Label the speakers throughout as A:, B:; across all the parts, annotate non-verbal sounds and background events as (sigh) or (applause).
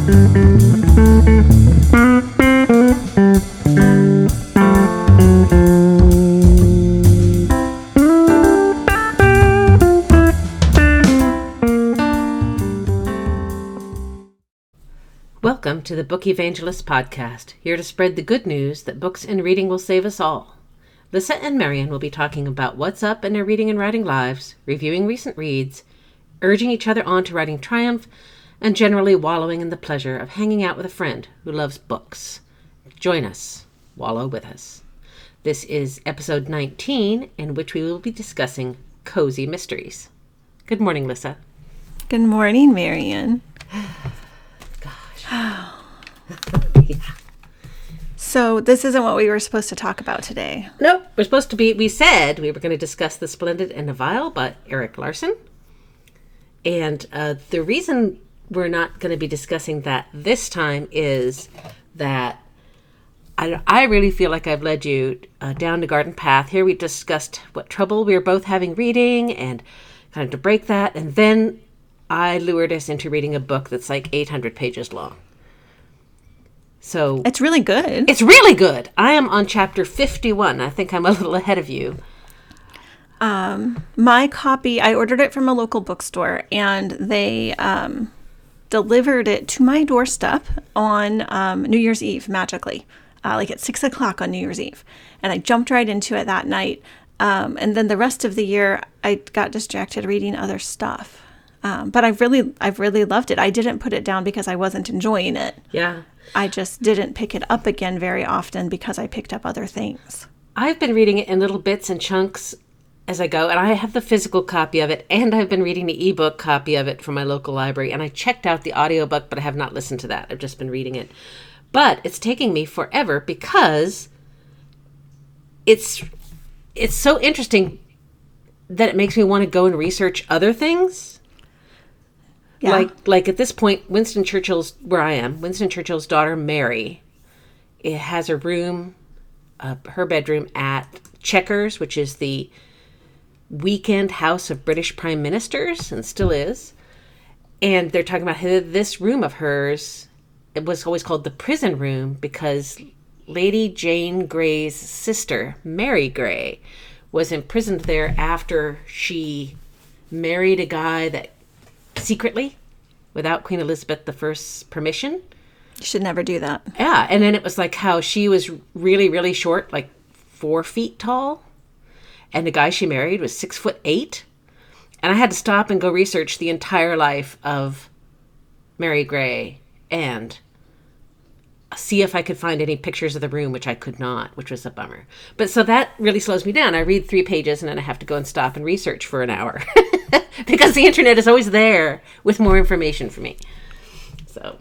A: Welcome to the Book Evangelist Podcast, here to spread the good news that books and reading will save us all. Lissa and Marian will be talking about what's up in their reading and writing lives, reviewing recent reads, urging each other on to writing triumph, and generally wallowing in the pleasure of hanging out with a friend who loves books. Join us, wallow with us. This is episode 19, in which we will be discussing cozy mysteries. Good morning, Lissa.
B: Good morning, Marian. Gosh. (sighs) So this isn't what we were supposed to talk about today.
A: Nope, we're supposed to be. We said we were going to discuss The Splendid and the Vile by Erik Larson. And uh, the reason we're not going to be discussing that this time is that I, I really feel like I've led you uh, down the garden path. Here we discussed what trouble we were both having reading and kind of to break that. And then I lured us into reading a book that's like 800 pages long. So
B: It's really good.
A: it's really good. I am on chapter 51. I think I'm a (laughs) little ahead of you.
B: Um, My copy, I ordered it from a local bookstore and they um, delivered it to my doorstep on um, New Year's Eve magically, uh, like at six o'clock on New Year's Eve. And I jumped right into it that night. Um, and then the rest of the year, I got distracted reading other stuff. Um, but I've really, I've really loved it. I didn't put it down because I wasn't enjoying it.
A: Yeah.
B: I just didn't pick it up again very often because I picked up other things.
A: I've been reading it in little bits and chunks as I go, and I have the physical copy of it, and I've been reading the ebook copy of it from my local library, and I checked out the audiobook, but I have not listened to that. I've just been reading it. But it's taking me forever because it's it's so interesting that it makes me want to go and research other things.
B: Yeah.
A: Like like at this point, Winston Churchill's where I am. Winston Churchill's daughter Mary, it has a room, uh, her bedroom at Chequers, which is the weekend house of British prime ministers, and still is. And they're talking about how this room of hers. It was always called the prison room because Lady Jane Grey's sister, Mary Grey, was imprisoned there after she married a guy that secretly, without Queen Elizabeth I's permission.
B: You should never do that.
A: Yeah, and then it was like how she was really, really short, like four feet tall, and the guy she married was six foot eight. And I had to stop and go research the entire life of Mary Grey and see if I could find any pictures of the room, which I could not, which was a bummer. But so that really slows me down. I read three pages and then I have to go and stop and research for an hour (laughs) because the internet is always there with more information for me. So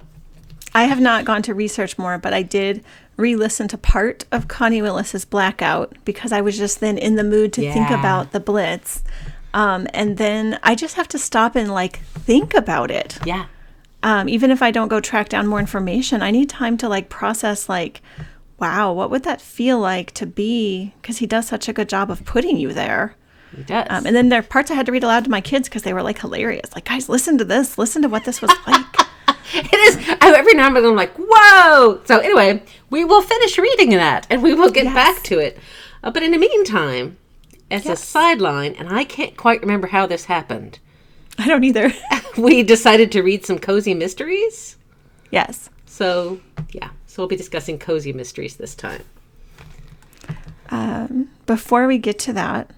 B: I have not gone to research more, but I did re-listen to part of Connie Willis's Blackout because I was just then in the mood to think about the Blitz. Um, and then I just have to stop and like think about it.
A: yeah.
B: Um, even if I don't go track down more information, I need time to like process like, wow, what would that feel like to be? Because he does such a good job of putting you there.
A: It does.
B: Um, and then there are parts I had to read aloud to my kids because they were like hilarious. Like, guys, listen to this. Listen to what this was like. (laughs) (laughs)
A: It is. I, every now and then I'm like, whoa. So anyway, we will finish reading that and we will get
B: Yes.
A: back to it. Uh, but in the meantime, as a sideline, and I can't quite remember how this happened,
B: I don't either. (laughs) (laughs)
A: we decided to read some cozy mysteries.
B: yes.
A: So yeah, so we'll be discussing cozy mysteries this time.
B: before we get to that,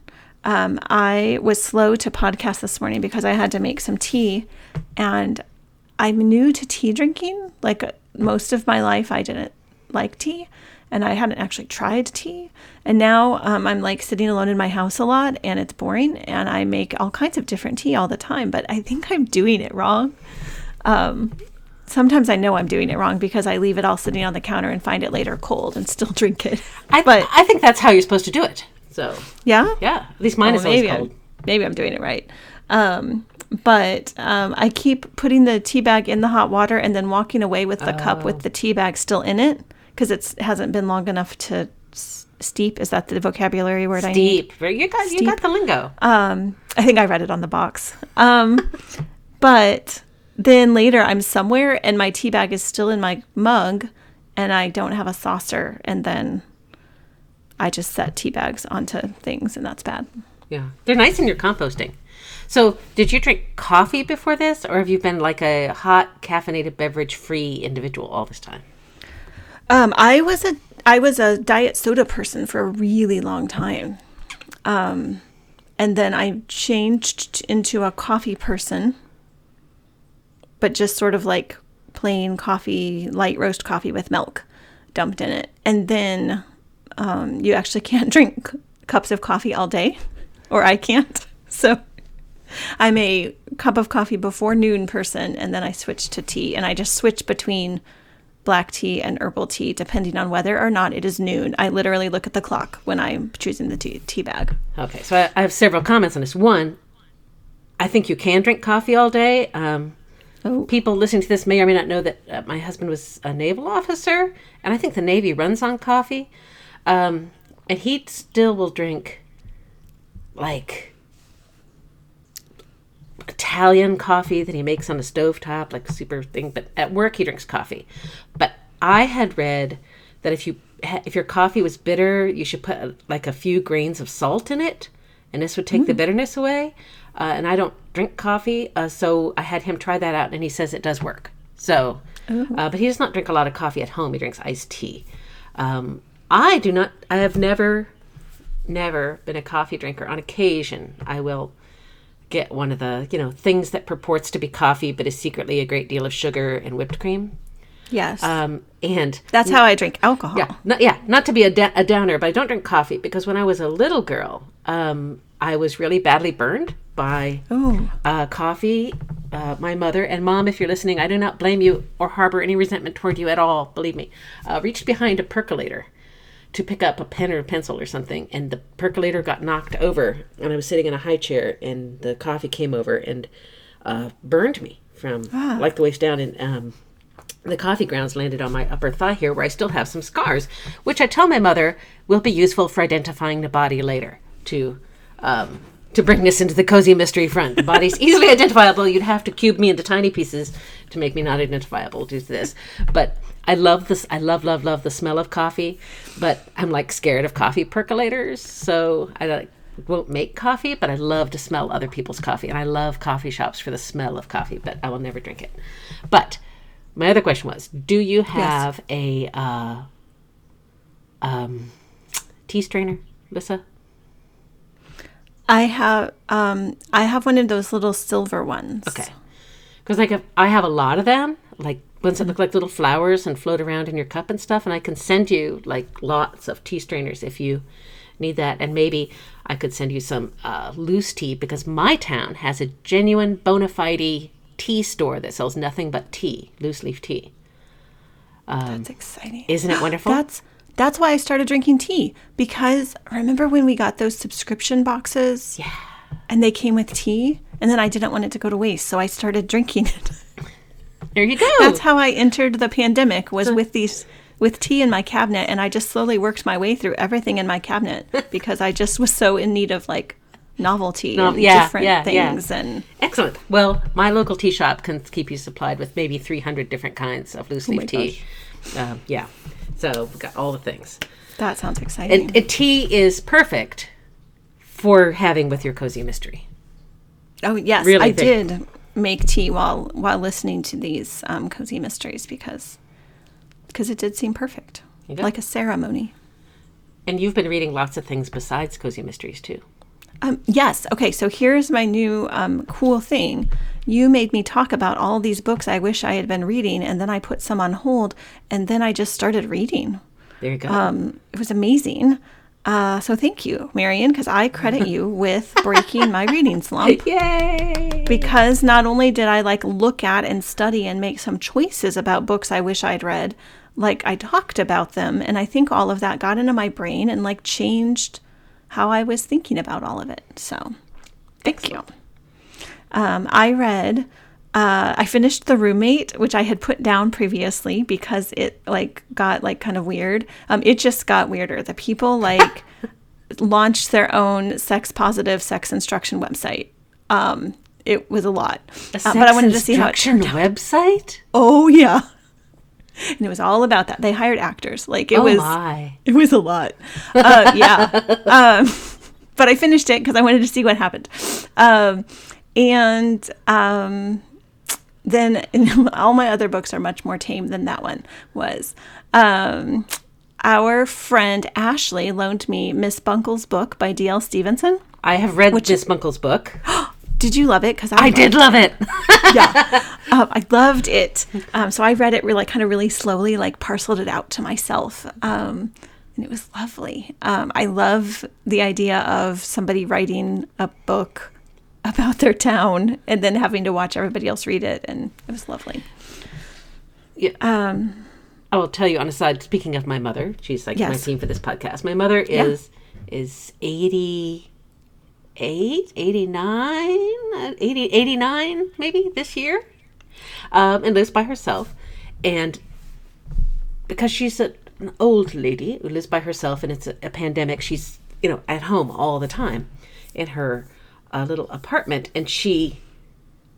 B: um, I was slow to podcast this morning because I had to make some tea, and I'm new to tea drinking. Like most of my life, I didn't like tea, and I hadn't actually tried tea. And now um, I'm like sitting alone in my house a lot, and it's boring. And I make all kinds of different tea all the time, but I think I'm doing it wrong. Um, sometimes I know I'm doing it wrong because I leave it all sitting on the counter and find it later cold and still (laughs) drink it.
A: I,
B: but
A: I think that's how you're supposed to do it. So
B: yeah,
A: yeah, at least mine
B: Oh,
A: is always
B: maybe
A: cold.
B: I'm, maybe I'm doing it right. Um, but um, I keep putting the tea bag in the hot water and then walking away with the cup
A: Oh.
B: with the tea bag still in it because it hasn't been long enough to s- steep. Is that the vocabulary word I need?
A: You got you got the lingo.
B: Um, I think I read it on the box. Um, (laughs) but then later I'm somewhere and my tea bag is still in my mug and I don't have a saucer and then I just set tea bags onto things and that's bad.
A: Yeah. They're nice in your composting. So, did you drink coffee before this, or have you been like a hot caffeinated beverage free individual all this time?
B: Um, I was a I was a diet soda person for a really long time, um, and then I changed into a coffee person, but just sort of like plain coffee, light roast coffee with milk dumped in it, and then um, you actually (laughs) can't drink cups of coffee all day, or I can't. (laughs) So I'm a cup of coffee before noon person, and then I switch to tea, and I just switch between black tea and herbal tea depending on whether or not it is noon. I literally look at the clock when I'm choosing the tea, tea bag.
A: Okay, so I, I have several comments on this. One, I think you can drink coffee all day. Um,
B: Oh.
A: People listening to this may or may not know that uh, my husband was a naval officer, and I think the Navy runs on coffee. Um, and he still will drink like Italian coffee that he makes on a stovetop, like super thing. But at work, he drinks coffee. But I had read that if you if your coffee was bitter, you should put like a few grains of salt in it, and this would take the bitterness away. Uh, and I don't drink coffee, uh, so I had him try that out, and he says it does work. So, uh, but he does not drink a lot of coffee at home. He drinks iced tea. Um, I do not. I have never, never been a coffee drinker. On occasion, I will get one of the you know things that purports to be coffee, but is secretly a great deal of sugar and whipped cream.
B: Yes.
A: Um, and
B: That's how I drink alcohol.
A: yeah, not, yeah, not to be a, da- a downer, but I don't drink coffee because when I was a little girl, um, I was really badly burned by uh, coffee. Uh, my mother and mom, if you're listening, I do not blame you or harbor any resentment toward you at all. Believe me, uh, reached behind a percolator to pick up a pen or a pencil or something, and the percolator got knocked over, and I was sitting in a high chair, and the coffee came over and uh, burned me from like the waist down, and um, the coffee grounds landed on my upper thigh here, where I still have some scars, which I tell my mother will be useful for identifying the body later to. Um, to bring this into the cozy mystery front. The body's (laughs) easily identifiable. You'd have to cube me into tiny pieces to make me not identifiable due to this. But I love this. I love, love, love the smell of coffee. But I'm like scared of coffee percolators, so I like won't make coffee. But I love to smell other people's coffee, and I love coffee shops for the smell of coffee. But I will never drink it. But my other question was: Do you have a uh, um, tea strainer, Lissa?
B: I have um I have one of those little silver ones.
A: Okay. Because like I have a lot of them, like ones that look like little flowers and float around in your cup and stuff, and I can send you like lots of tea strainers if you need that, and maybe I could send you some uh, loose tea because my town has a genuine bona fide tea store that sells nothing but tea, loose leaf tea.
B: That's exciting.
A: Isn't it wonderful? (gasps)
B: That's that's why I started drinking tea because remember when we got those subscription boxes?
A: Yeah.
B: And they came with tea, and then I didn't want it to go to waste, so I started drinking it. (laughs)
A: there you go.
B: That's how I entered the pandemic was with these with tea in my cabinet and I just slowly worked my way through everything in my cabinet (laughs) because I just was so in need of like novelty
A: No- yeah,
B: different
A: yeah, yeah.
B: things and
A: Excellent. Well, my local tea shop can keep you supplied with maybe 300 different kinds of loose leaf
B: my
A: tea. Um, yeah. So we've got all the things.
B: that sounds exciting.
A: And, and tea is perfect for having with your cozy mystery.
B: oh yes,
A: really
B: I did make tea while while listening to these um, cozy mysteries because because it did seem perfect.
A: Go.
B: Like a ceremony.
A: And you've been reading lots of things besides cozy mysteries too.
B: Um, yes. Okay. So here's my new um, cool thing. You made me talk about all these books I wish I had been reading, and then I put some on hold, and then I just started reading.
A: There you go.
B: Um, it was amazing. Uh, so thank you, Marian, because I credit you (laughs) with breaking my reading slump. (laughs)
A: Yay!
B: Because not only did I like look at and study and make some choices about books I wish I'd read, like I talked about them, and I think all of that got into my brain and like changed how I was thinking about all of it. So, thank you. Um, I read. Uh, I finished The Roommate, which I had put down previously because it like got like kind of weird. Um, it just got weirder. The people (laughs) like launched their own sex positive sex instruction website. Um, it was a lot.
A: A
B: Uh, but I wanted to see how it
A: instruction
B: turned out.
A: website.
B: Oh yeah. And it was all about that. They hired actors. Like it
A: oh
B: was
A: my!
B: it was a lot. Uh, yeah. (laughs) um, but I finished it because I wanted to see what happened. Um, and um, then (laughs) all my other books are much more tame than that one was. Um, our friend Ashley loaned me Miss Buncle's book by D.L. Stevenson.
A: I have read which Miss Buncle's book. (gasps)
B: Did you love it? Because
A: I did love it. (laughs)
B: yeah, (laughs) um, I loved it. Um, so I read it really, kind of really slowly, like parceled it out to myself, um, and it was lovely. Um, I love the idea of somebody writing a book about their town and then having to watch everybody else read it, and it was lovely.
A: Yeah.
B: Um,
A: I will tell you on a side. Speaking of my mother, she's like my team for this podcast. My mother is is 88, 89, uh, 80, 89 maybe this year, um, and lives by herself. And because she's a, an old lady who lives by herself, and it's a, a pandemic, she's you know at home all the time in her uh, little apartment, and she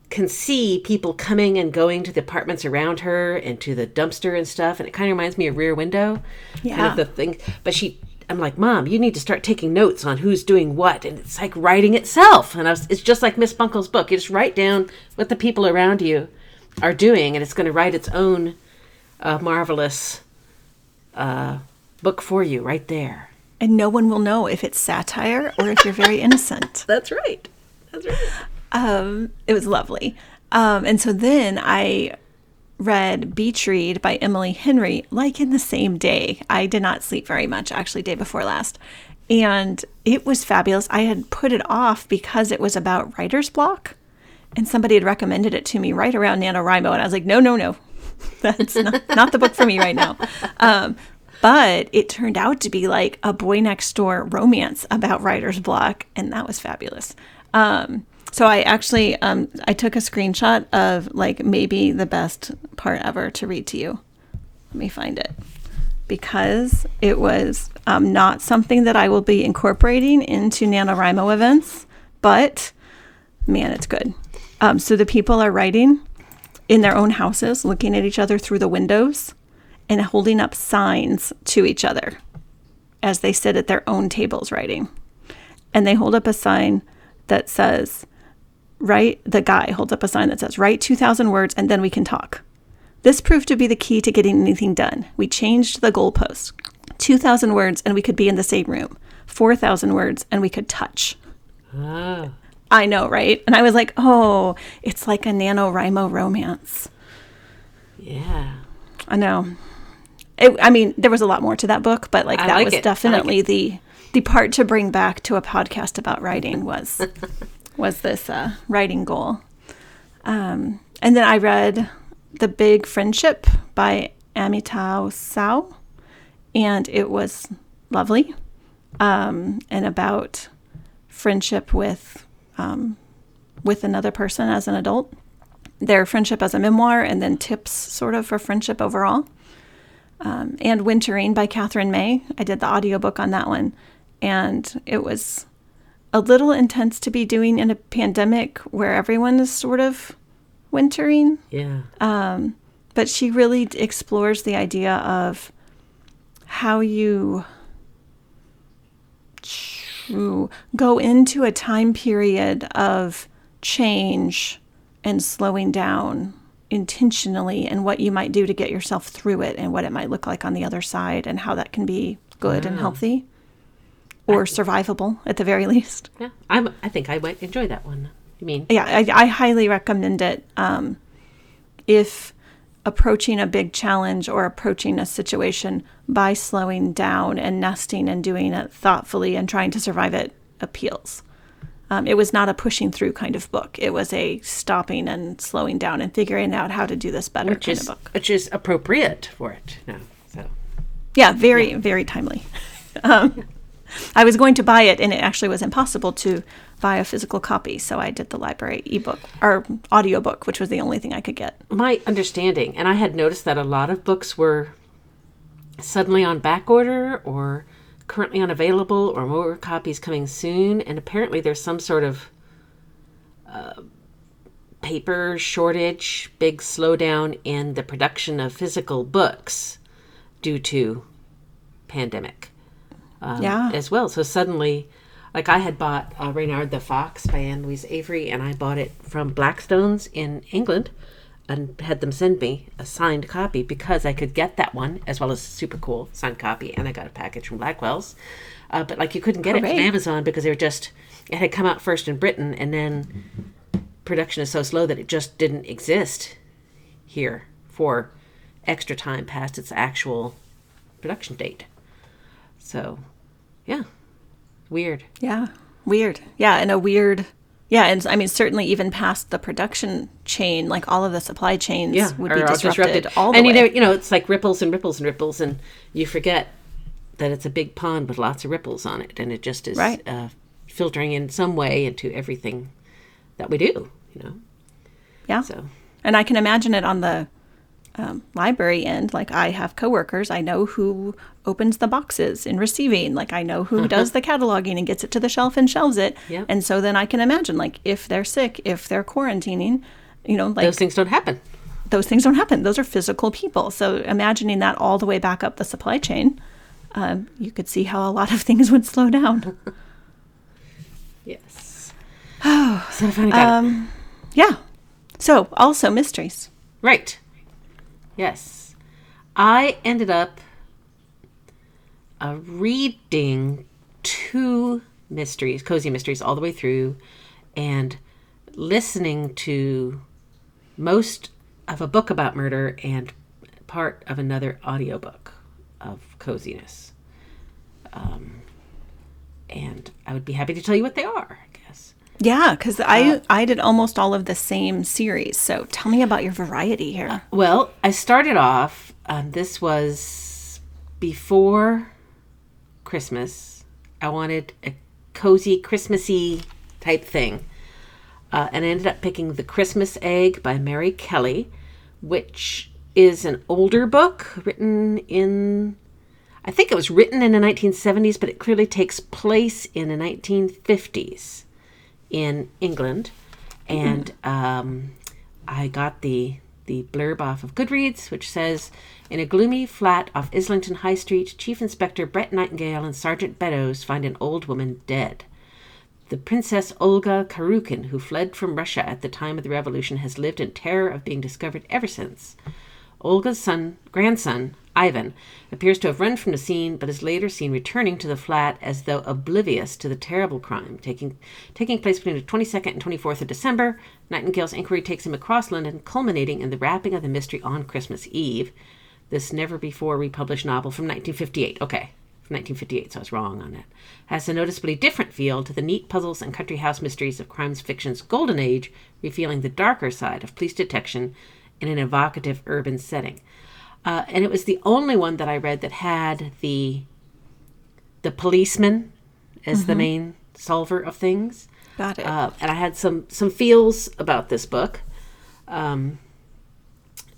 A: can see people coming and going to the apartments around her and to the dumpster and stuff and it kind of reminds me of rear window kind
B: Yeah.
A: of the thing. But she i'm like mom you need to start taking notes on who's doing what and it's like writing itself and I was, it's just like miss buncle's book. You just write down what the people around you are doing and it's going to write its own uh, marvelous uh, book for you right there
B: and no one will know if it's satire or if you're very innocent. (laughs)
A: that's right that's right
B: um, it was lovely. Um, and so then I read Beach Read by Emily Henry, like in the same day. I did not sleep very much, actually, day before last. And it was fabulous. I had put it off because it was about writer's block. And somebody had recommended it to me right around NaNoWriMo. And I was like, no, no, no. (laughs) That's not, not the book for me right now. Um, but it turned out to be like a boy next door romance about writer's block. And that was fabulous. Um, so I actually um, I took a screenshot of like maybe the best part ever to read to you. Let me find it because it was um, not something that I will be incorporating into NaNoWriMo events, but man, it's good. Um, so the people are writing in their own houses, looking at each other through the windows and holding up signs to each other as they sit at their own tables writing. And they hold up a sign that says, write, the guy holds up a sign that says, write 2,000 words and then we can talk. This proved to be the key to getting anything done. We changed the goalpost. 2,000 words and we could be in the same room. 4,000 words and we could touch.
A: oh
B: I know, right? And I was like, oh, it's like a NaNoWriMo romance.
A: yeah
B: I know. It, I mean, there was a lot more to that book, but like
A: I
B: that
A: like
B: was
A: it. I like
B: definitely the the part to bring back to a podcast about writing was (laughs) was this uh, writing goal. Um, and then I read The Big Friendship by Aminatou Sow, and it was lovely, um, and about friendship with um, with another person as an adult their friendship as a memoir and then tips sort of for friendship overall. Um, and Wintering by Katherine May. I did the audiobook on that one. And it was a little intense to be doing in a pandemic where everyone is sort of wintering.
A: yeah
B: Um, but she really explores the idea of how you go into a time period of change and slowing down intentionally and what you might do to get yourself through it and what it might look like on the other side and how that can be good and healthy or survivable at the very (laughs) least.
A: Yeah, I'm. I think I might enjoy that one. You mean?
B: Yeah, I, I highly recommend it. Um, if approaching a big challenge or approaching a situation by slowing down and nesting and doing it thoughtfully and trying to survive it appeals. Um, it was not a pushing through kind of book. It was a stopping and slowing down and figuring out how to do this better
A: Which
B: kind
A: is
B: of book.
A: which is appropriate for it. No, so
B: Yeah, very, very timely. (laughs) um, I was going to buy it, and it actually was impossible to buy a physical copy, so I did the library ebook or audiobook, which was the only thing I could get.
A: my understanding, and I had noticed that a lot of books were suddenly on back order or currently unavailable or more copies coming soon and apparently there's some sort of uh, paper shortage, big slowdown in the production of physical books due to pandemic um,
B: Yeah.
A: as well. So suddenly, like I had bought uh, Reynard the Fox by Anne Louise Avery, and I bought it from Blackstone's in England and had them send me a signed copy because I could get that one as well as a super cool signed copy, and I got a package from Blackwell's. Uh, but like you couldn't get it from Amazon because they were just it had come out first in Britain, and then production is so slow that it just didn't exist here for extra time past its actual production date. So, yeah, weird.
B: Yeah. Weird. Yeah. And a weird. Yeah. And I mean, certainly even past the production chain, like all of the supply chains
A: Yeah,
B: would be
A: all
B: disrupted, all the
A: and you know, you know, it's like ripples and ripples and ripples, and you forget that it's a big pond with lots of ripples on it, and it just is
B: Right.
A: uh, filtering in some way into everything that we do. You know,
B: yeah.
A: so
B: And I can imagine it on the um, library end. Like I have coworkers, I know who opens the boxes in receiving. Like I know who does the cataloging and gets it to the shelf and shelves it.
A: Yep.
B: And so then I can imagine, like if they're sick, if they're quarantining, you know, like
A: those things don't happen.
B: those things don't happen. Those are physical people. So imagining that all the way back up the supply chain, um, you could see how a lot of (laughs) things would slow down. (laughs)
A: Yes. Oh, (sighs) so I finally got it.
B: Um, yeah. So also mysteries.
A: Right. Yes. I ended up uh, reading two mysteries, cozy mysteries, all the way through, and listening to most of a book about murder and part of another audiobook of coziness. Um, and I would be happy to tell you what they are.
B: Yeah, because I I did almost all of the same series. So tell me about your variety here.
A: Well, I started off, um, this was before Christmas. I wanted a cozy, Christmassy type thing. Uh, and I ended up picking The Christmas Egg by Mary Kelly, which is an older book written in, I think it was written in the 1970s, but it clearly takes place in the 1950s in England, and um, I got the the blurb off of Goodreads, which says, "In a gloomy flat off Islington High Street, Chief Inspector Brett Nightingale and Sergeant Beddoes find an old woman dead. The Princess Olga Karukin, who fled from Russia at the time of the revolution, has lived in terror of being discovered ever since. Olga's son, grandson, Ivan, appears to have run from the scene, but is later seen returning to the flat as though oblivious to the terrible crime taking taking place between the 22nd and 24th of December. Nightingale's inquiry takes him across London, culminating in the wrapping of the mystery on Christmas Eve. This never before republished novel from 1958. Okay, from 1958, so I was wrong on that. Has a noticeably different feel to the neat puzzles and country house mysteries of crime fiction's golden age, revealing the darker side of police detection in an evocative urban setting. Uh, and it was the only one that I read that had the the policeman as the main solver of things.
B: Got it.
A: Uh, and I had some some feels about this book, um,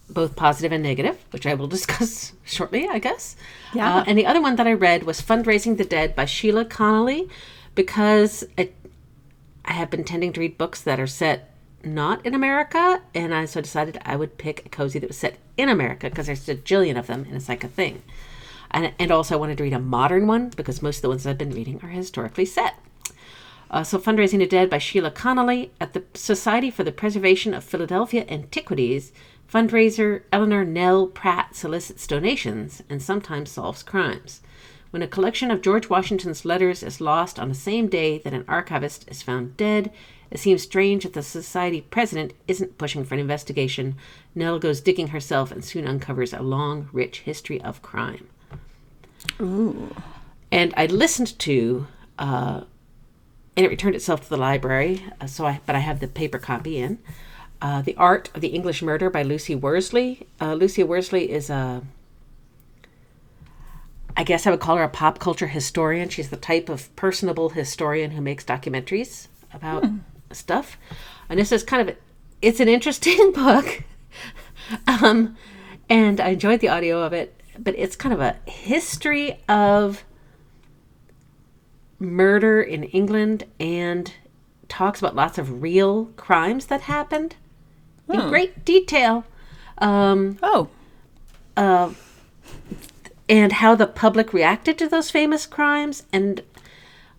A: both positive and negative, which I will (laughs) discuss shortly, I guess.
B: Yeah.
A: Uh, and the other one that I read was "Fundraising the Dead" by Sheila Connolly, because it, I have been tending to read books that are set not in America, and I so decided I would pick a cozy that was set in America because there's a jillion of them, and it's like a thing. And, and also, I wanted to read a modern one because most of the ones I've been reading are historically set. Uh, so, Fundraising the Dead by Sheila Connolly at the Society for the Preservation of Philadelphia Antiquities. Fundraiser Eleanor Nell Pratt solicits donations and sometimes solves crimes. When a collection of George Washington's letters is lost on the same day that an archivist is found dead, it seems strange that the society president isn't pushing for an investigation. Nell goes digging herself and soon uncovers a long, rich history of crime. Ooh. And I listened to, uh, and it returned itself to the library. Uh, so I, but I have the paper copy in. Uh, the Art of the English Murder by Lucy Worsley. Uh, Lucy Worsley is a, I guess I would call her a pop culture historian. She's the type of personable historian who makes documentaries about stuff. And this is kind of, it's an interesting (laughs) book. um, and I enjoyed the audio of it, but it's kind of a history of murder in England and talks about lots of real crimes that happened in great detail. Um,
B: Oh, Uh,
A: and how the public reacted to those famous crimes and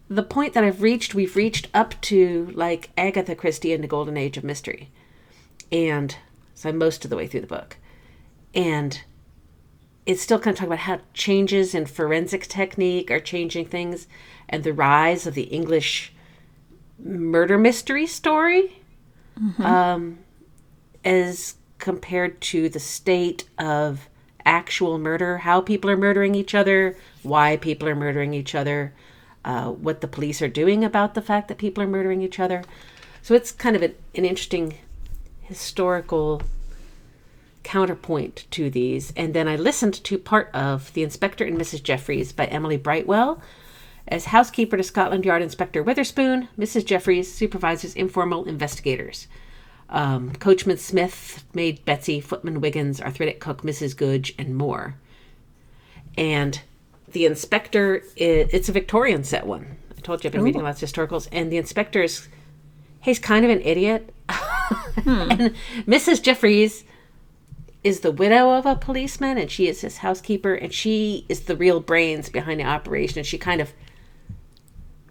A: the point that I've reached, we've reached up to like Agatha Christie in the golden age of mystery. And so I'm most of the way through the book. And it's still kind of talking about how changes in forensic technique are changing things and the rise of the English murder mystery story um, as compared to the state of actual murder, how people are murdering each other, why people are murdering each other, uh, what the police are doing about the fact that people are murdering each other. So it's kind of an, an interesting historical counterpoint to these. And then I listened to part of The Inspector and Mrs. Jeffries by Emily Brightwell. As housekeeper to Scotland Yard Inspector Witherspoon, Mrs. Jeffries supervises informal investigators. Um, Coachman Smith, maid Betsy, footman Wiggins, arthritic cook Mrs. Goodge, and more. And the inspector, i it's a Victorian set one. I told you I've been reading lots of historicals, and the inspector is he's kind of an idiot. (laughs) and Mrs. Jeffries is the widow of a policeman, and she is his housekeeper, and she is the real brains behind the operation. And she kind of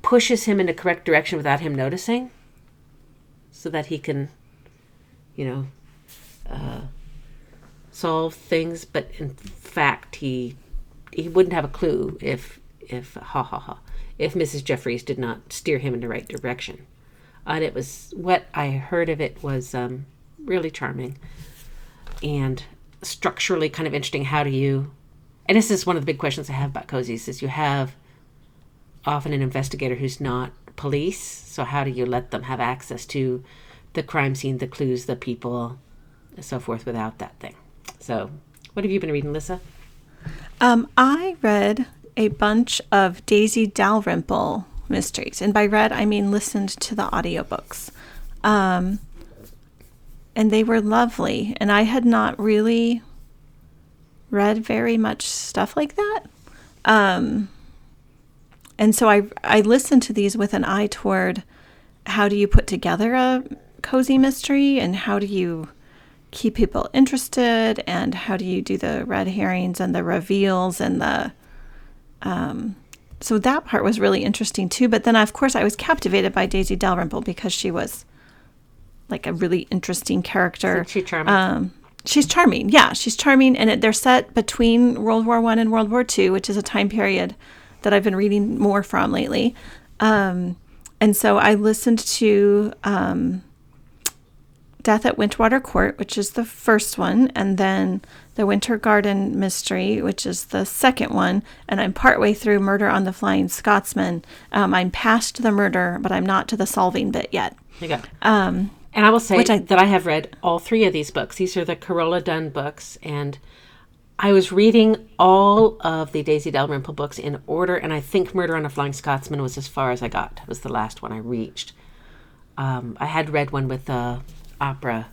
A: pushes him in the correct direction without him noticing, so that he can, you know, uh, solve things. But in fact, he he wouldn't have a clue if if ha ha ha if Mrs. Jeffries did not steer him in the right direction. And it was what I heard of it was um, really charming and structurally kind of interesting. How do you? And this is one of the big questions I have about cozies: is you have often an investigator who's not police, so how do you let them have access to the crime scene, the clues, the people, and so forth without that thing? So, what have you been reading, Lissa?
B: Um, I read a bunch of Daisy Dalrymple mysteries, and by read I mean listened to the audiobooks. Um, and they were lovely, and I had not really read very much stuff like that. Um, and so I I listened to these with an eye toward how do you put together a cozy mystery and how do you keep people interested? And how do you do the red herrings and the reveals and the um, so that part was really interesting too. But then of course i was captivated by daisy dalrymple because she was like a really interesting character.
A: She charming?
B: um, she's charming. Yeah she's charming. And it, they're set between world war one and world war two which is a time period that i've been reading more from lately. Um, and so i listened to um, Death at Wentwater Court, which is the first one, and then The Winter Garden Mystery, which is the second one. And I'm partway through Murder on the Flying Scotsman. Um, I'm past the murder, but I'm not to the solving bit yet.
A: You go. Um, and I will say
B: which I-
A: that I have read all three of these books. These are the Carola Dunn books, and I was reading all of the Daisy Dalrymple books in order, and I think Murder on a Flying Scotsman was as far as I got. It was the last one I reached. Um, I had read one with the opera,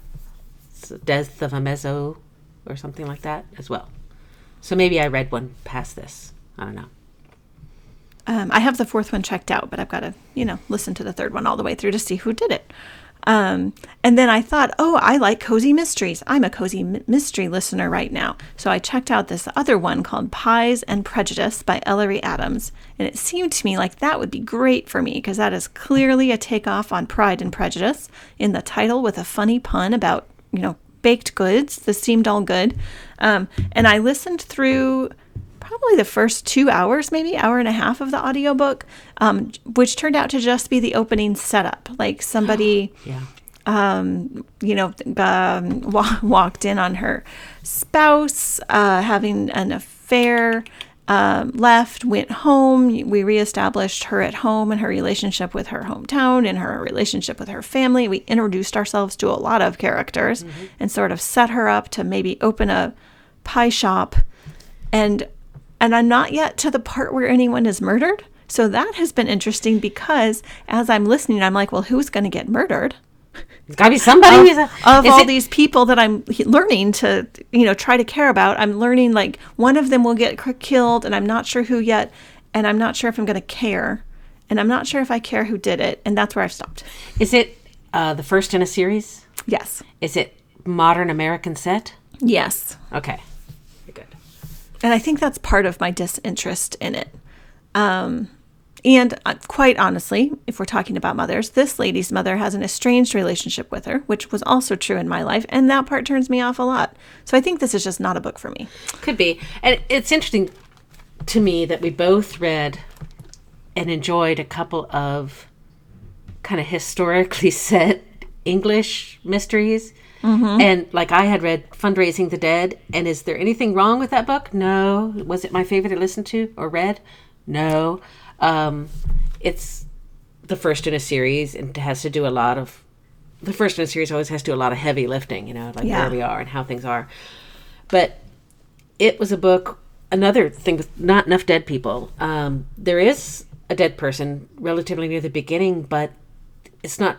A: Death of a Mezzo, or something like that as well. So maybe I read one past this. I don't know.
B: Um, I have the fourth one checked out, but I've got to, you know, listen to the third one all the way through to see who did it. Um, and then I thought, oh, I like cozy mysteries. I'm a cozy m- mystery listener right now. So I checked out this other one called Pies and Prejudice by Ellery Adams. And it seemed to me like that would be great for me because that is clearly a takeoff on Pride and Prejudice in the title with a funny pun about, you know, baked goods. This seemed all good. Um, and I listened through probably the first two hours, maybe hour and a half of the audiobook, um, which turned out to just be the opening setup. Like somebody, (gasps)
A: Yeah.
B: you know, um, wa- (laughs) walked in on her spouse uh, having an affair, um, left, went home. We reestablished her at home and her relationship with her hometown and her relationship with her family. We introduced ourselves to a lot of characters and sort of set her up to maybe open a pie shop and and I'm not yet to the part where anyone is murdered. So that has been interesting because as I'm listening, I'm like, well, who's going to get murdered?
A: It's got to be somebody.
B: Of,
A: who's a-
B: of all
A: it-
B: these people that I'm learning to, you know, try to care about, I'm learning like one of them will get killed, and I'm not sure who yet, and I'm not sure if I'm going to care, and I'm not sure if I care who did it, and that's where I've stopped.
A: Is it uh, the first in a series?
B: Yes.
A: Is it modern American set?
B: Yes.
A: Okay.
B: And I think that's part of my disinterest in it. Um, and uh, quite honestly, if we're talking about mothers, this lady's mother has an estranged relationship with her, which was also true in my life. And that part turns me off a lot. So I think this is just not a book for me.
A: Could be. And it's interesting to me that we both read and enjoyed a couple of kind of historically set English mysteries. And like I had read Fundraising the Dead. And is there anything wrong with that book? No. Was it my favorite to listen to or read? No. Um, it's the first in a series and it has to do a lot of. The first in a series always has to do a lot of heavy lifting, you know, like
B: Yeah.
A: where we are and how things are. But it was a book another thing with not enough dead people um, there is a dead person relatively near the beginning but it's not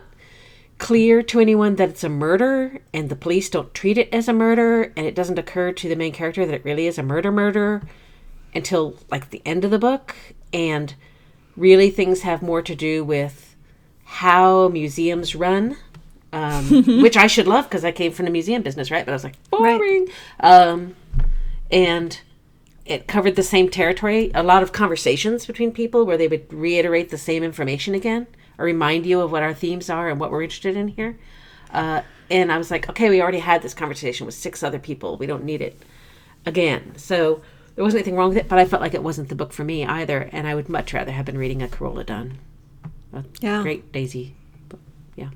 A: clear to anyone that it's a murder and the police don't treat it as a murder and it doesn't occur to the main character that it really is a murder murder until like the end of the book. And really things have more to do with how museums run um, (laughs) which i should love because i came from the museum business right? But i was like
B: Right.
A: boring. Um, and it covered the same territory. A lot of conversations between people where they would reiterate the same information again or remind you of what our themes are and what we're interested in here. Uh, and i was like okay we already had this conversation with six other people. We don't need it again. So there wasn't anything wrong with it but i felt like it wasn't the book for me either. And i would much rather have been reading a carola dunn a
B: Yeah.
A: great daisy book. Yeah.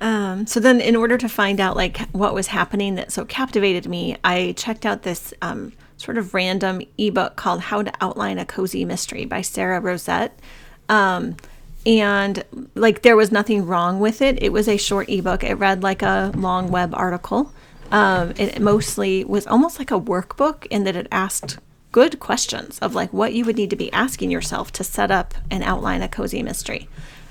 B: Um, so then, in order to find out like what was happening that so captivated me, I checked out this um, sort of random ebook called "How to Outline a Cozy Mystery" by Sara Rosett. Um, and like there was nothing wrong with it. It was a short ebook. It read like a long web article. Um, it mostly was almost like a workbook in that it asked good questions of like what you would need to be asking yourself to set up and outline a cozy mystery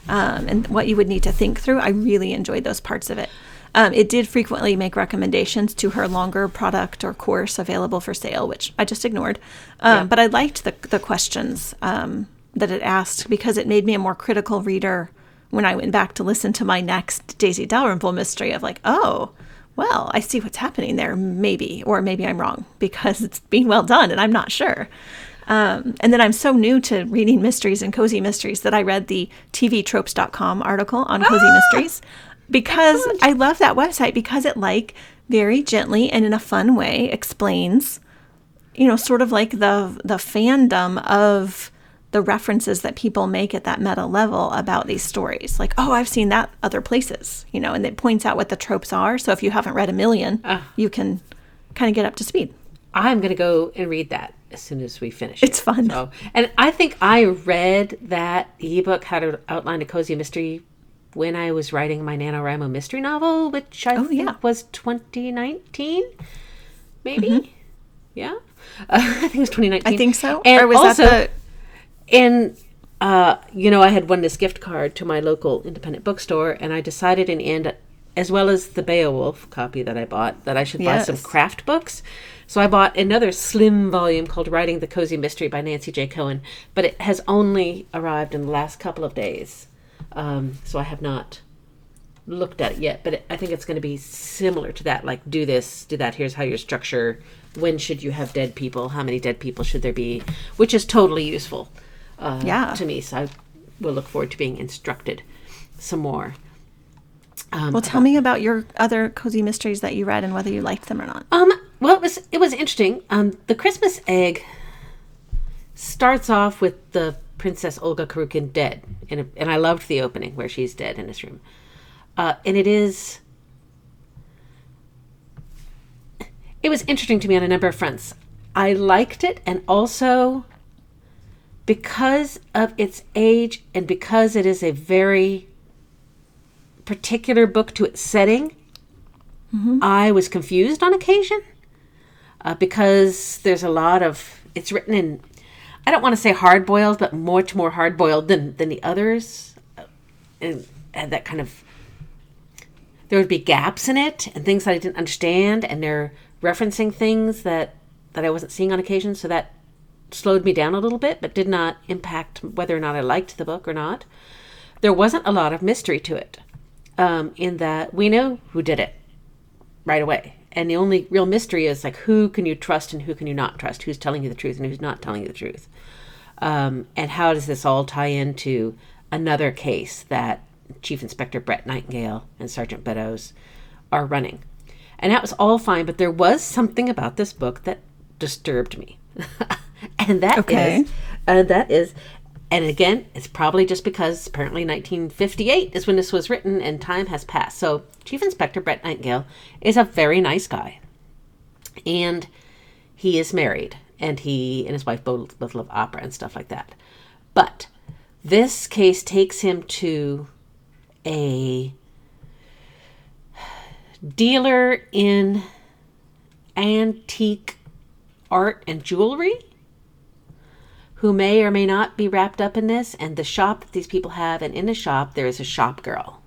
B: um, and what you would need to think through. I really enjoyed those parts of it. Um, it did frequently make recommendations to her longer product or course available for sale, which I just ignored. Um, But I liked the, the questions um, that it asked because it made me a more critical reader when I went back to listen to my next Daisy Dalrymple mystery of like, oh, well, I see what's happening there, maybe, or maybe I'm wrong because it's being well done and I'm not sure. Um, and then I'm so new to reading mysteries and cozy mysteries that I read the TVTropes.com article on cozy mysteries because I love that website because it like very gently and in a fun way explains, you know, sort of like the the fandom of the references that people make at that meta level about these stories. Like, oh, I've seen that other places, you know, and it points out what the tropes are. So if you haven't read a million, you can kind of get up to speed.
A: I'm going to go and read that as soon as we finish.
B: It's fun.
A: So, and I think I read that ebook, How to Outline a Cozy Mystery, when I was writing my NaNoWriMo mystery novel, which I think
B: Oh, yeah.
A: was 2019, maybe? Yeah. Uh, (laughs) I think it was 2019.
B: Mm-hmm. I think so.
A: And
B: or was
A: also,
B: that
A: and uh, you know, I had won this gift card to my local independent bookstore, and I decided in end, as well as the Beowulf copy that I bought, that I should buy some craft books. So I bought another slim volume called Writing the Cozy Mystery by Nancy J. Cohen, but it has only arrived in the last couple of days. Um, so I have not looked at it yet, but it, I think it's going to be similar to that. Like, do this, do that. Here's how your structure. When should you have dead people? How many dead people should there be? Which is totally useful uh,
B: Yeah.
A: to me. So I will look forward to being instructed some more.
B: well, tell me about your other cozy mysteries that you read and whether you liked them or not.
A: Um, well, it was it was interesting. Um, the Christmas egg starts off with the Princess Olga Kurukin dead, and and I loved the opening where she's dead in this room, uh, and it is. It was interesting to me on a number of fronts. I liked it, and also because of its age and because it is a very particular book to its setting, I was confused on occasion uh, because there's a lot of it's written in. I don't want to say hard boiled, but much more hard boiled than than the others, uh, and, and that kind of there would be gaps in it and things that I didn't understand, and they're referencing things that that I wasn't seeing on occasion, so that slowed me down a little bit, but did not impact whether or not I liked the book or not. There wasn't a lot of mystery to it, um, in that we know who did it right away. And the only real mystery is like who can you trust and who can you not trust? Who's telling you the truth and who's not telling you the truth? Um, and how does this all tie into another case that Chief Inspector Brett Nightingale and Sergeant Beddoes are running? And that was all fine, but there was something about this book that disturbed me. (laughs) and that
B: Okay.
A: is, uh, that is, and again, it's probably just because apparently 1958 is when this was written and time has passed. So Chief Inspector Brett Nightingale is a very nice guy. And he is married and he and his wife both, both love opera and stuff like that. But this case takes him to a dealer in antique art and jewelry who may or may not be wrapped up in this and the shop that these people have and in the shop there is a shop girl.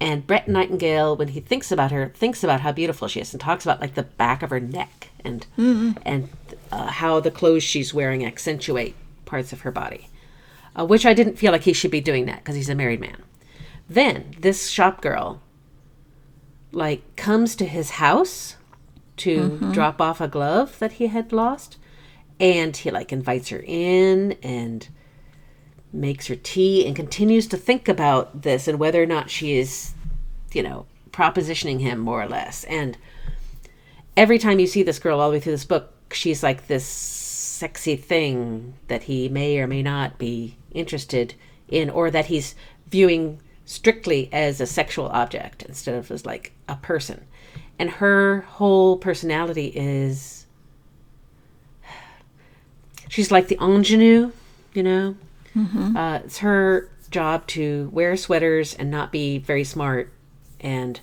A: And Brett Nightingale, when he thinks about her, thinks about how beautiful she is and talks about like the back of her neck and and uh, how the clothes she's wearing accentuate parts of her body, uh, which I didn't feel like he should be doing that because he's a married man. Then this shop girl, like, comes to his house to drop off a glove that he had lost, and he like invites her in and makes her tea and continues to think about this and whether or not she is, you know, propositioning him more or less. And every time you see this girl all the way through this book, she's like this sexy thing that he may or may not be interested in or that he's viewing strictly as a sexual object instead of as like a person. And her whole personality is she's like the ingenue, you know? Uh, it's her job to wear sweaters and not be very smart and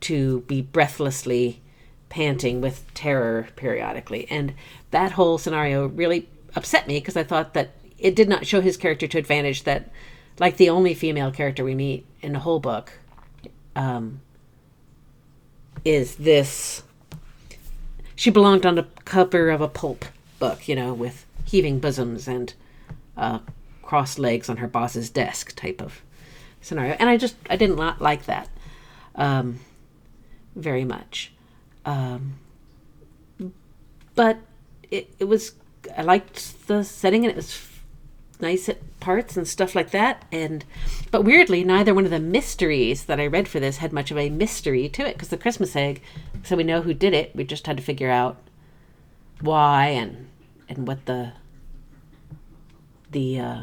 A: to be breathlessly panting with terror periodically. And that whole scenario really upset me because I thought that it did not show his character to advantage that, like the only female character we meet in the whole book, um, is this. She belonged on the cover of a pulp book, you know, with heaving bosoms and uh, crossed legs on her boss's desk type of scenario. And I just, I didn't li- like that um, very much. Um, but it, it was, I liked the setting and it was nice at parts and stuff like that. And, but weirdly, neither one of the mysteries that I read for this had much of a mystery to it because the Christmas egg, so we know who did it. We just had to figure out why and, and what the, the, uh,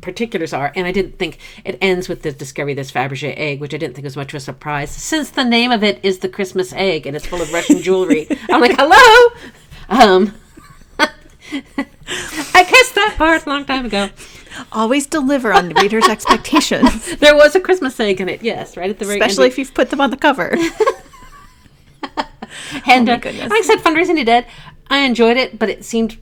A: particulars are, and I didn't think it ends with the discovery of this Fabergé egg, which I didn't think was much of a surprise, since the name of it is the Christmas egg and it's full of Russian jewelry. (laughs) I'm like, hello, um, (laughs) I guessed that part a long time ago.
B: Always deliver on the reader's (laughs) expectations,
A: There was a Christmas egg in it, yes, right at the very
B: especially
A: end.
B: if you've put them on the cover.
A: And
B: Oh my
A: uh,
B: goodness.
A: like I said, Fundraising the Dead, I enjoyed it, but it seemed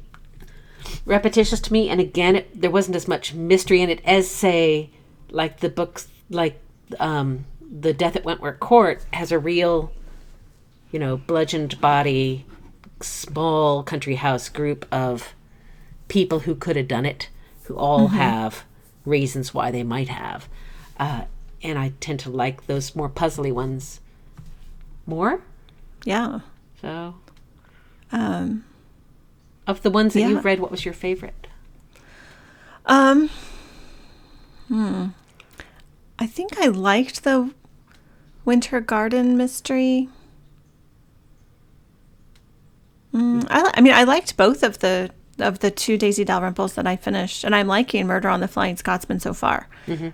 A: repetitious to me. And again, it, there wasn't as much mystery in it as, say, like the books, like um, The Death at Wentwater Court has a real, you know, bludgeoned body, small country house group of people who could have done it, who all have reasons why they might have. Uh, and I tend to like those more puzzly ones more.
B: yeah.
A: So,
B: Um,
A: of the ones that
B: Yeah.
A: you've read, what was your favorite?
B: um, hmm. I think I liked the Winter Garden mystery. Mm, I, I mean, I liked both of the of the two Daisy Dalrymples that I finished, and I'm liking Murder on the Flying Scotsman so far.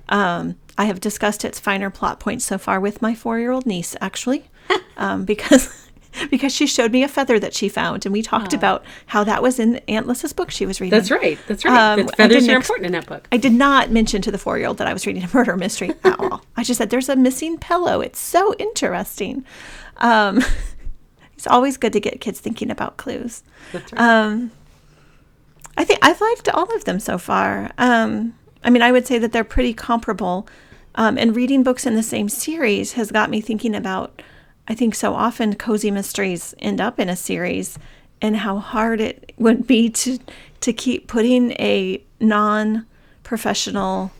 B: Um, I have discussed its finer plot points so far with my four year old niece, actually, (laughs) um, because (laughs) because she showed me a feather that she found, and we talked about how that was in Aunt Lissa's book she was reading.
A: right. That's right.
B: Um,
A: That's- feathers are
B: ex-
A: important in that book.
B: I did not mention to the four year old that I was reading a murder mystery at (laughs) all. I just said, there's a missing pillow. It's so interesting. Um, (laughs) it's always good to get kids thinking about clues.
A: That's right.
B: Um, I think I've liked all of them so far. Um, I mean, I would say that they're pretty comparable. Um, and reading books in the same series has got me thinking about, I think so often cozy mysteries end up in a series and how hard it would be to, to keep putting a non professional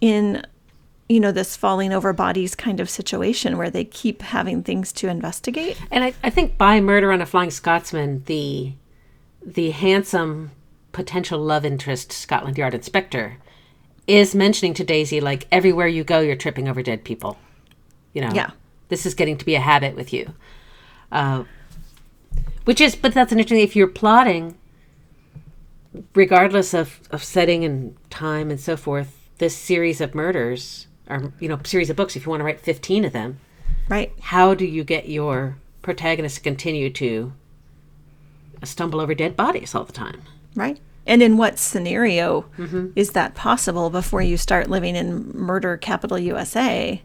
B: in you know, this falling over bodies kind of situation where they keep having things to investigate.
A: And I, I think by Murder on a Flying Scotsman, the the handsome potential love interest Scotland Yard inspector is mentioning to Daisy like everywhere you go, you're tripping over dead people. You know,
B: Yeah.
A: This is getting to be a habit with you. Uh, which is, but that's interesting. If you're plotting, regardless of of setting and time and so forth, this series of murders or you know series of books, if you want to write fifteen of them,
B: Right.
A: how do you get your protagonist to continue to stumble over dead bodies all the time?
B: Right. And in what scenario
A: Mm-hmm.
B: is that possible before you start living in murder capital USA?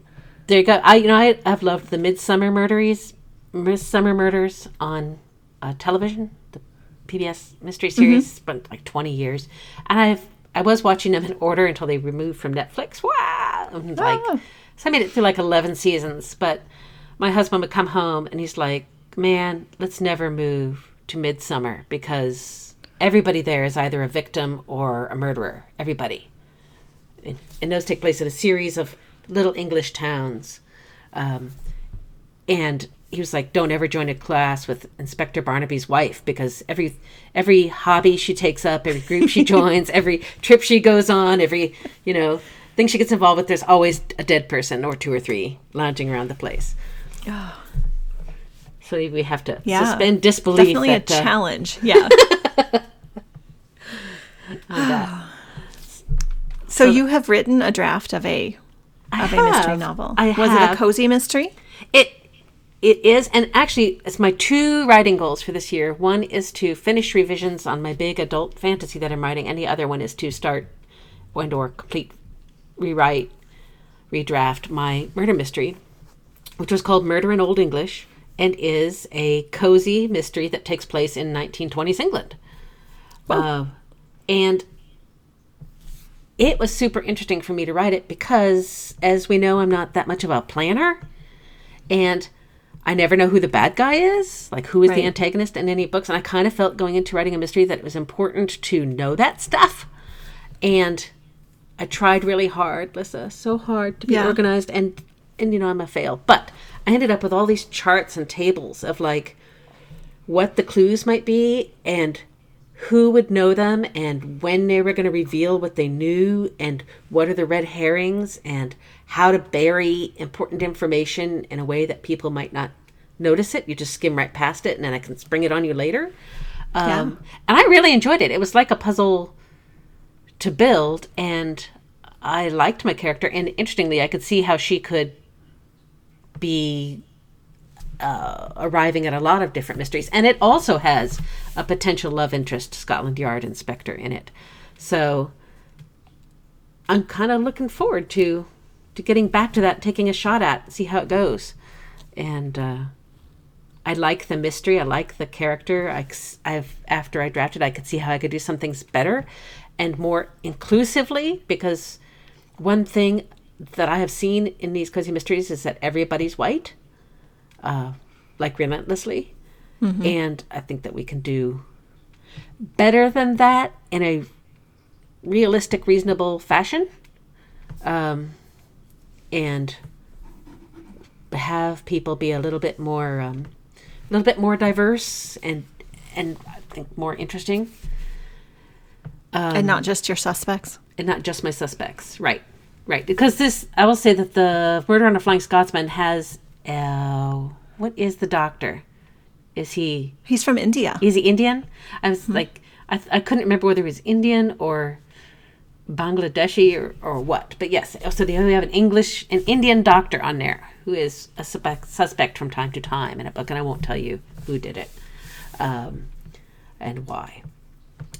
A: There you go. I you know I I've loved the Midsomer Murderies, Midsomer Murders on uh, television, the PBS mystery series. Spent like twenty years, and I've I was watching them in order until they removed from Netflix. Wow, And, like
B: Oh.
A: so I made it through like eleven seasons. But my husband would come home and he's like, "Man, let's never move to Midsomer because everybody there is either a victim or a murderer. Everybody." and, and those take place in a series of little English towns. Um, and he was like, "Don't ever join a class with Inspector Barnaby's wife because every every hobby she takes up, every group she (laughs) joins, every trip she goes on, every you know thing she gets involved with, there's always a dead person or two or three lounging around the place." Oh. So we have to
B: Yeah.
A: suspend disbelief.
B: Definitely
A: that,
B: a
A: uh,
B: challenge. (laughs) Yeah.
A: that. (sighs)
B: so you have written a draft of a
A: I
B: of a mystery novel.
A: I
B: Was it a cozy mystery?
A: It it is, and actually, it's my two writing goals for this year. One is to finish revisions on my big adult fantasy that I'm writing, and the other one is to start and or complete rewrite, redraft my murder mystery, which was called Murder in Old English, and is a cozy mystery that takes place in 1920s England. Uh, and it was super interesting for me to write it because, as we know, I'm not that much of a planner and I never know who the bad guy is, like who is the antagonist in any books. And I kind of felt going into writing a mystery that it was important to know that stuff. And I tried really hard, Lissa, so hard to be
B: Yeah.
A: organized, and and you know I'm a fail. But I ended up with all these charts and tables of like what the clues might be and who would know them and when they were going to reveal what they knew and what are the red herrings and how to bury important information in a way that people might not notice it. You just skim right past it and then I can spring it on you later. Um, And I really enjoyed it. It was like a puzzle to build and I liked my character. And interestingly, I could see how she could be uh, arriving at a lot of different mysteries. And it also has a potential love interest Scotland Yard inspector in it. So I'm kind of looking forward to to getting back to that, taking a shot at, see how it goes. And uh, I like the mystery. I like the character. I, have after I drafted, I could see how I could do some things better and more inclusively because one thing that I have seen in these cozy mysteries is that everybody's white, uh, like relentlessly, and I think that we can do better than that in a realistic, reasonable fashion, um, and have people be a little bit more, um, a little bit more diverse and and I think more interesting,
B: and not just your suspects.
A: and not just my suspects. Right, right. Because this, I will say that the Murder on a Flying Scotsman has, uh, what is the doctor? Is he
B: He's from India.
A: Is he Indian? I was like, I, I couldn't remember whether he was Indian or Bangladeshi or, or what. But yes, so they only have an English, an Indian doctor on there who is a suspect, suspect from time to time in a book, and I won't tell you who did it um, and why.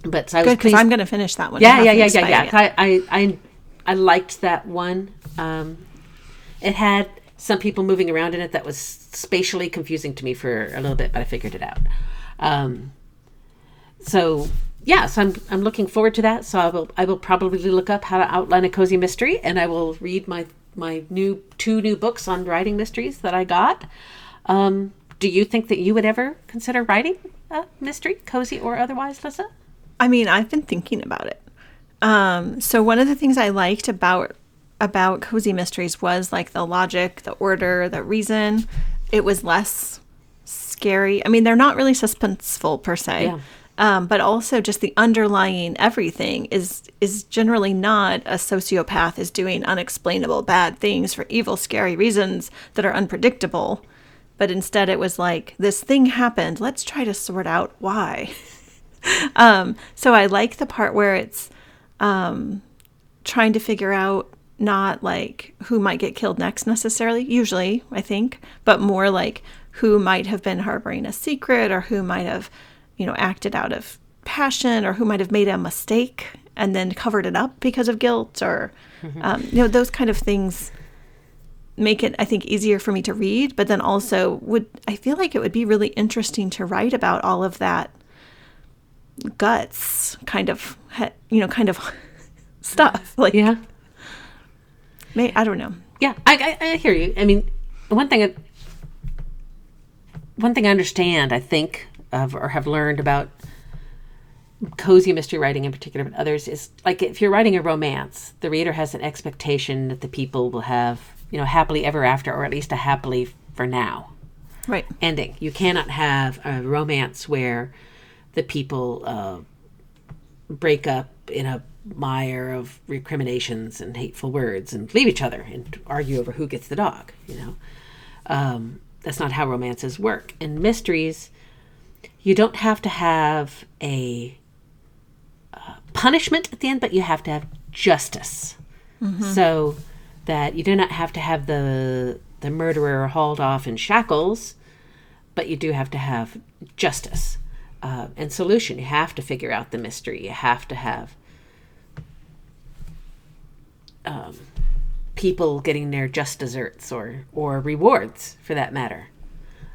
A: But so I
B: good because I'm going to finish that one.
A: Yeah, yeah, yeah, yeah, yeah. I, I, I, I liked that one. Um, it had some people moving around in it that was spatially confusing to me for a little bit, but I figured it out. Um, so yeah, so I'm I'm looking forward to that. So I will I will probably look up how to outline a cozy mystery, and I will read my my new two new books on writing mysteries that I got. Um, do you think that you would ever consider writing a mystery, cozy or otherwise, Lissa?
B: I mean, I've been thinking about it. Um, so one of the things I liked about about cozy mysteries was like the logic, the order, the reason. It was less scary. I mean, they're not really suspenseful per se.
A: Yeah.
B: Um, but also just the underlying everything is is generally not a sociopath is doing unexplainable bad things for evil scary reasons that are unpredictable but instead it was like this thing happened let's try to sort out why (laughs) um, so i like the part where it's um, trying to figure out not like who might get killed next necessarily usually i think but more like who might have been harboring a secret or who might have you know, acted out of passion or who might have made a mistake and then covered it up because of guilt or, um, you know, those kind of things make it, I think, easier for me to read. But then also, would I feel like it would be really interesting to write about all of that guts kind of, you know, kind of (laughs) stuff. Like,
A: Yeah.
B: May, I don't know.
A: Yeah, I, I, I hear you. I mean, one thing, I- one thing I understand, I think, of or have learned about cozy mystery writing in particular, but others is like if you're writing a romance, the reader has an expectation that the people will have, you know, happily ever after, or at least a happily for now
B: Right.
A: ending. You cannot have a romance where the people uh, break up in a mire of recriminations and hateful words and leave each other and argue over who gets the dog. You know, um, that's not how romances work. In mysteries, you don't have to have a uh, punishment at the end, but you have to have justice. So that you do not have to have the the murderer hauled off in shackles, but you do have to have justice uh, and solution. You have to figure out the mystery. You have to have um, people getting their just desserts or or rewards for that matter.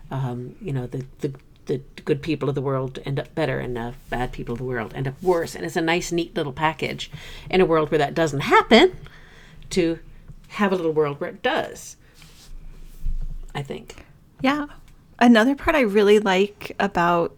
A: Um, you know, the, the the good people of the world end up better, and the bad people of the world end up worse. And it's a nice, neat little package in a world where that doesn't happen. To have a little world where it does. I think.
B: Yeah. Another part I really like about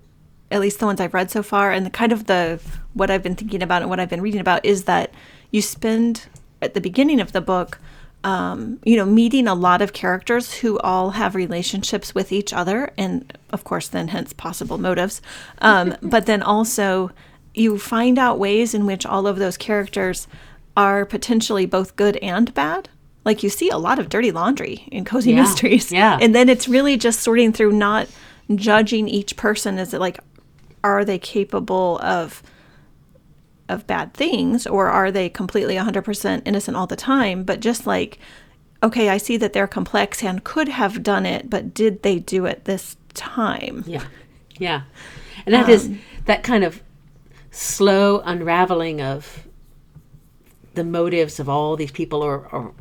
B: at least the ones I've read so far and the kind of the what I've been thinking about and what I've been reading about is that you spend at the beginning of the book um, you know, meeting a lot of characters who all have relationships with each other, and of course, then hence possible motives. Um, (laughs) but then also, you find out ways in which all of those characters are potentially both good and bad. Like you see a lot of dirty laundry in cozy
A: Yeah,
B: mysteries,
A: yeah.
B: and then it's really just sorting through, not judging each person as like, are they capable of of bad things or are they completely 100% innocent all the time but just like okay i see that they're complex and could have done it but did they do it this time
A: Yeah. Yeah. And that is um, that kind of slow unraveling of the motives of all these people or or,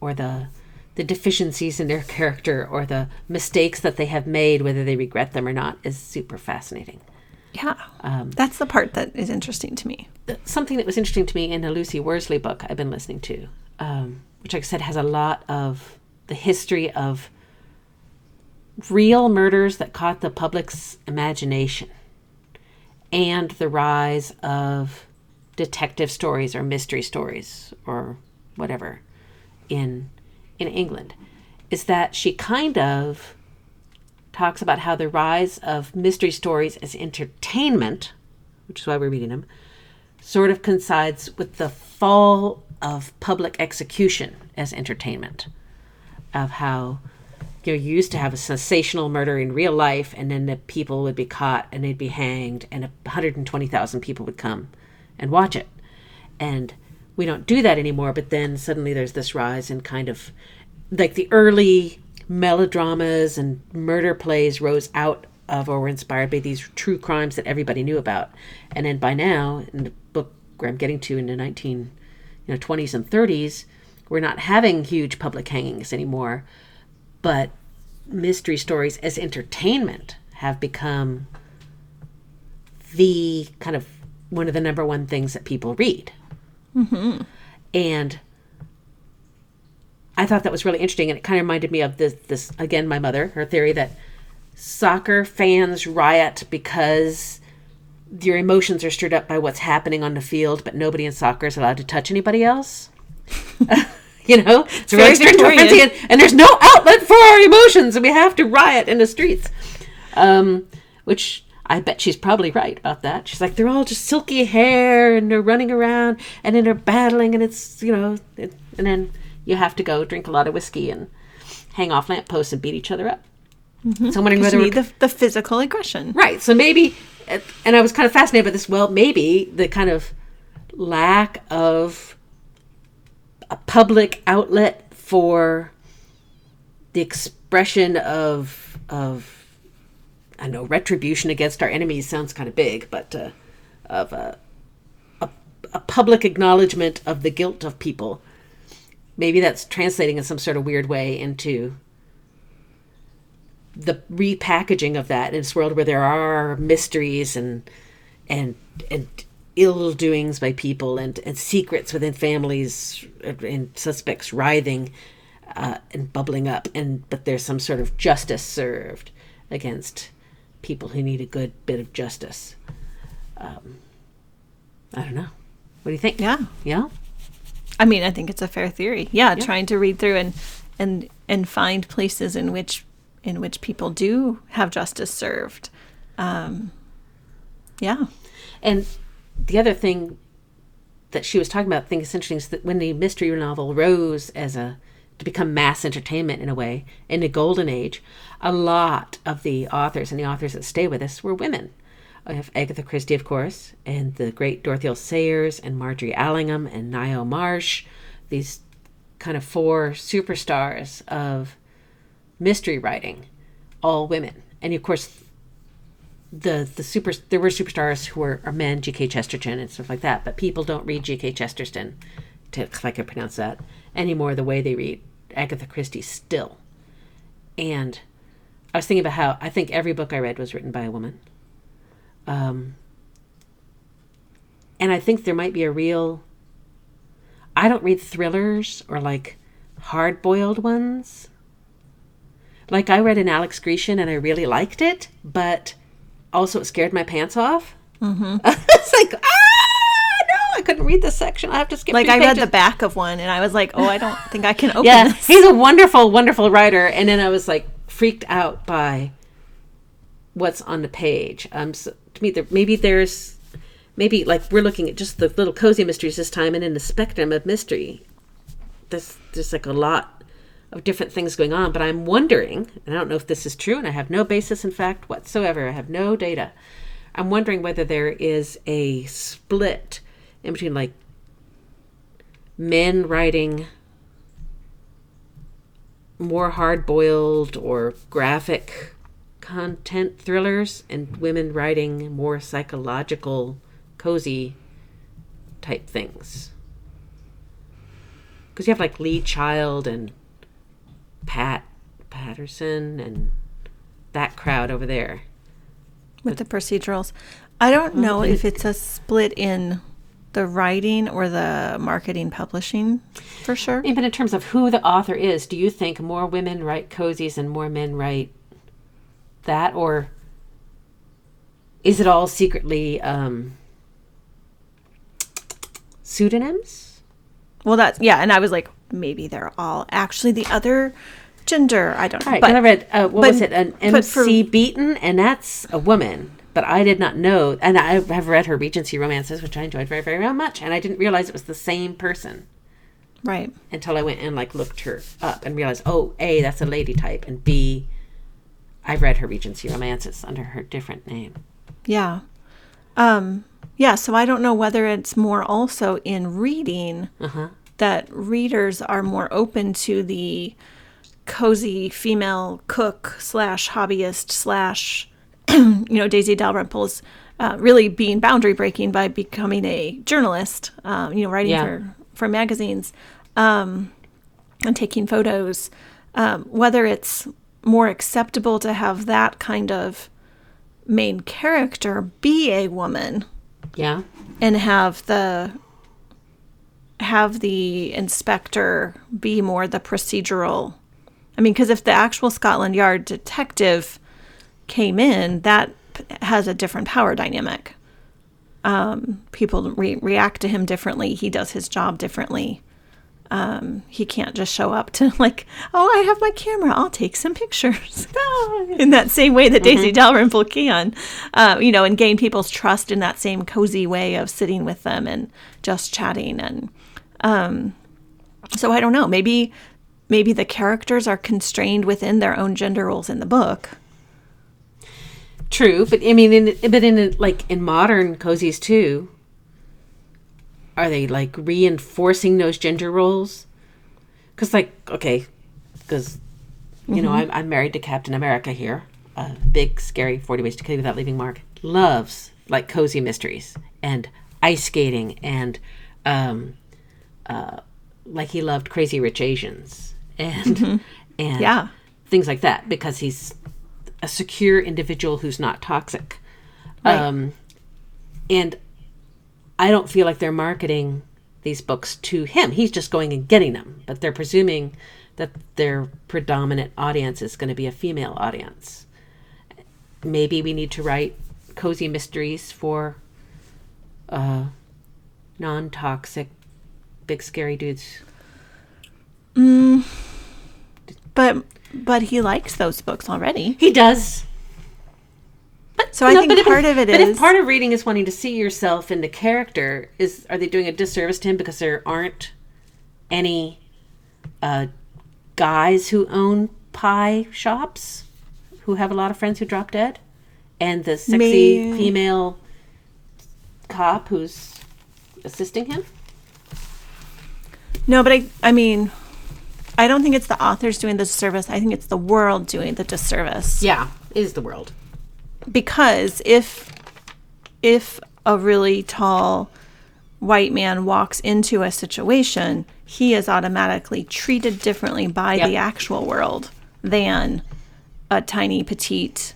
A: or the the deficiencies in their character or the mistakes that they have made, whether they regret them or not, is super fascinating.
B: Yeah. That's the part that is interesting to me.
A: something that was interesting to me in a Lucy Worsley book I've been listening to, um, which, like I said, has a lot of the history of real murders that caught the public's imagination and the rise of detective stories or mystery stories or whatever in in England is that she kind of talks about how the rise of mystery stories as entertainment, which is why we're reading them, sort of coincides with the fall of public execution as entertainment. Of how you know, you used to have a sensational murder in real life, and then the people would be caught and they'd be hanged, and 120,000 people would come and watch it. And we don't do that anymore, but then suddenly there's this rise in kind of like the early melodramas and murder plays rose out of or were inspired by these true crimes that everybody knew about. And then by now, in the book where I'm getting to in the 19 you know 20s and 30s, we're not having huge public hangings anymore, but mystery stories as entertainment have become the kind of one of the number one things that people read. Mm-hmm. And I thought that was really interesting, and it kind of reminded me of this. This again, my mother, her theory that soccer fans riot because your emotions are stirred up by what's happening on the field, but nobody in soccer is allowed to touch anybody else. (laughs) (laughs) You know, it's
B: very
A: very strange
B: Victorian.
A: and, and there's no outlet for our emotions, and we have to riot in the streets. Um, which I bet she's probably right about that. She's like, they're all just silky hair, and they're running around, and then they're battling, and it's you know, it, and then you have to go drink a lot of whiskey and hang off lampposts and beat each other up. So I'm wondering
B: You
A: whether
B: need the, the physical aggression.
A: Right. So maybe, and I was kind of fascinated by this. Well, maybe the kind of lack of a public outlet for the expression of of I know retribution against our enemies sounds kind of big, but uh, of a, a a public acknowledgement of the guilt of people. Maybe that's translating in some sort of weird way into the repackaging of that in this world where there are mysteries and and and ill doings by people and, and secrets within families and suspects writhing uh, and bubbling up and but there's some sort of justice served against people who need a good bit of justice. Um, i don't know. What do you think?
B: Yeah.
A: yeah
B: I mean, I think it's a fair theory. Yeah, trying to read through and and and find places in which in which people do have justice served. Um, yeah.
A: And the other thing that she was talking about, I think, is interesting, is that when the mystery novel rose as a to become mass entertainment in a way in the golden age, a lot of the authors and the authors that stay with us were women. I have Agatha Christie, of course, and the great Dorothy L. Sayers and Margery Allingham and Ngaio Marsh, these kind of four superstars of mystery writing, all women. And of course, the the super there were superstars who were men, G.K. Chesterton and stuff like that, but people don't read G.K. Chesterton, to, if I can pronounce that, anymore the way they read Agatha Christie still. And I was thinking about how I think every book I read was written by a woman. Um, and I think there might be a real. I don't read thrillers or like hard boiled ones. Like I read an Alex Grecian and I really liked it, but also it scared my pants off. Mm-hmm. (laughs) it's like ah no, I couldn't read this section. I have to skip.
B: Like I read the back of one and I was like, "Oh, I don't think I can (laughs) open
A: yeah,
B: this."
A: he's a wonderful, wonderful writer. And then I was like freaked out by what's on the page. Um, so to me, there maybe there's maybe like we're looking at just the little cozy mysteries this time, and in the spectrum of mystery, there's there's like a lot of different things going on. But I'm wondering, and I don't know if this is true, and I have no basis in fact whatsoever. I have no data. I'm wondering whether there is a split in between like men writing more hard boiled or graphic content thrillers and women writing more psychological, cozy type things. Because you have like Lee Child and Pat Patterson and that crowd over there.
B: with the procedurals. I don't oh, know if it's a split in the writing or the marketing publishing for sure.
A: Even in terms of who the author is, do you think more women write cozies and more men write that, or is it all secretly um, pseudonyms?
B: Well, that's yeah, and I was like, maybe they're all actually the other gender. I don't know.
A: Right,
B: but
A: I read uh, what
B: but-
A: was it, an
B: but for-
A: MC Beaton, and that's a woman. But I did not know, and I have read her Regency romances, which I enjoyed very, very much, and I didn't realize it was the same person
B: right.
A: until I went and like looked her up and realized, oh, a that's a lady type, and b I've read her Regency romances under her different name.
B: Yeah. Um yeah, so I don't know whether it's more also in reading
A: Uh-huh.
B: that readers are more open to the cozy female cook slash hobbyist slash (clears throat) you know Daisy Dalrymple's uh, really being boundary breaking by becoming a journalist, um, you know, writing
A: Yeah.
B: for for magazines um, and taking photos. Um, whether it's more acceptable to have that kind of main character be a woman
A: Yeah.
B: and have the have the inspector be more the procedural. I mean because if the actual scotland yard detective came in that has a different power dynamic. Um, people re- react to him differently. He does his job differently um, he can't just show up to (laughs) like, oh, I have my camera, I'll take some pictures. (laughs) in that same way that Daisy Dalrymple can, uh, you know, and gain people's trust in that same cozy way of sitting with them and just chatting. And um, so I don't know, maybe maybe the characters are constrained within their own gender roles in the book.
A: True, but I mean, in but in like in modern cozies too, are they like reinforcing those gender roles? Because like okay, because you know I'm, I'm married to Captain America here, a big scary Forty Ways to Kill You Without Leaving Mark. Loves like cozy mysteries and ice skating and um, uh, like he loved Crazy Rich Asians and and
B: Yeah.
A: things like that because he's a secure individual who's not toxic.
B: Right.
A: Um, and I don't feel like they're marketing these books to him. He's just going and getting them, but they're presuming that their predominant audience is going to be a female audience. Maybe we need to write cozy mysteries for uh, non-toxic, big scary dudes.
B: But but he likes those books already.
A: He does.
B: So I think
A: but if-
B: part of it
A: but
B: is
A: if part of reading is wanting to see yourself in the character, is are they doing a disservice to him because there aren't any uh, guys who own pie shops who have a lot of friends who drop dead, and the sexy female cop who's assisting him?
B: No, but I I mean I don't think it's the authors doing the disservice. I think it's the world doing the disservice.
A: Yeah, is the world.
B: Because if if a really tall white man walks into a situation, he is automatically treated differently by
A: Yep.
B: the actual world than a tiny petite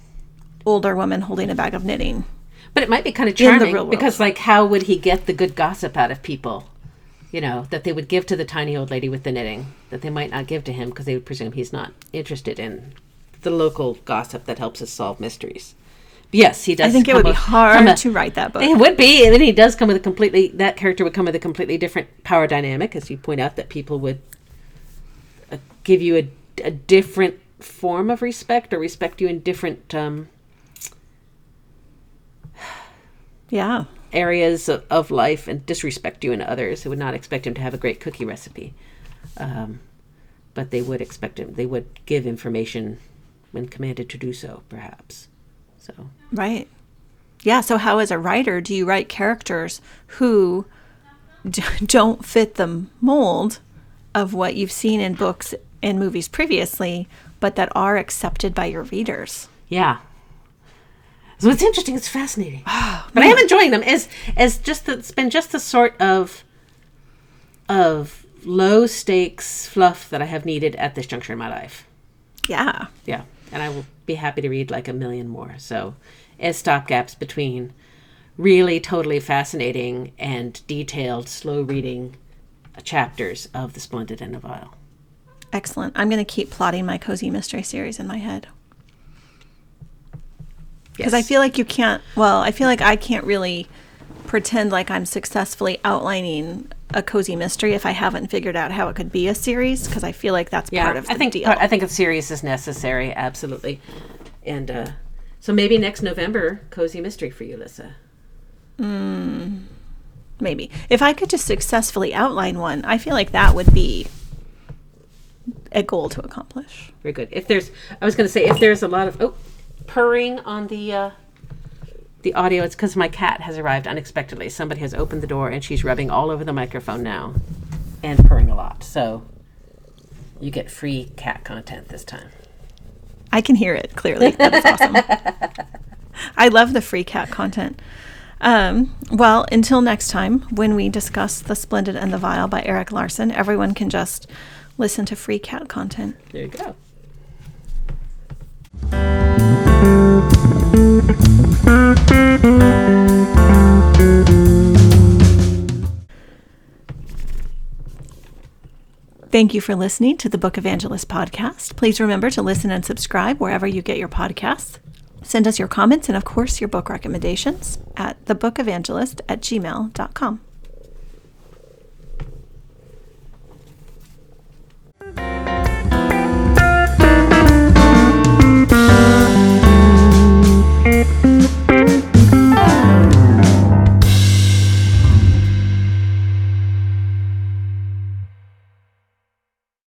B: older woman holding a bag of knitting.
A: But it might be kind of
B: In the
A: charming
B: real world.
A: because, like, how would he get the good gossip out of people? You know, that they would give to the tiny old lady with the knitting, that they might not give to him because they would presume he's not interested in the local gossip that helps us solve mysteries. Yes, he does.
B: I think it would be hard
A: a-
B: to write that book.
A: It would be, and then he does come with a completely. That character would come with a completely different power dynamic, as you point out. That people would uh, give you a, a different form of respect, or respect you in different um,
B: Yeah.
A: areas of, of life and disrespect you in others. They would not expect him to have a great cookie recipe, um, but they would expect him. They would give information when commanded to do so, perhaps. So
B: Right. Yeah. So, how, as a writer, do you write characters who d- don't fit the mold of what you've seen in books and movies previously, but that are accepted by your readers?
A: yeah. So it's interesting. It's fascinating, (sighs) oh, but I am enjoying them as as just the, it's been just the sort of of low stakes fluff that I have needed at this juncture in my life.
B: Yeah.
A: Yeah, and I will be happy to read like a million more. So, as stopgaps between really totally fascinating and detailed, slow reading chapters of The Splendid and the Vile.
B: Excellent. I'm going to keep plotting my cozy mystery series in my head. Because I feel like you can't, well, I feel like I can't really pretend like I'm successfully outlining a cozy mystery if I haven't figured out how it could be a series, because I feel like that's
A: yeah,
B: part of the
A: I think
B: deal.
A: I think a series is necessary, absolutely. And uh, so maybe next November, cozy mystery for you, Lissa.
B: Maybe. If I could just successfully outline one, I feel like that would be a goal to accomplish.
A: Very good. If there's, I was going to say, if there's a lot of oh, purring on the uh, the audio, it's because my cat has arrived unexpectedly. Somebody has opened the door and she's rubbing all over the microphone now, and purring a lot. So you get free cat content this time.
B: I can hear it clearly. That is awesome. I love the free cat content. Um, well, until next time, when we discuss The Splendid and the Vile by Erik Larson, everyone can just listen to free cat content.
A: There you go.
B: Thank you for listening to the Book Evangelist podcast. Please remember to listen and subscribe wherever you get your podcasts. Send us your comments and, of course, your book recommendations at thebookevangelist at gmail.com.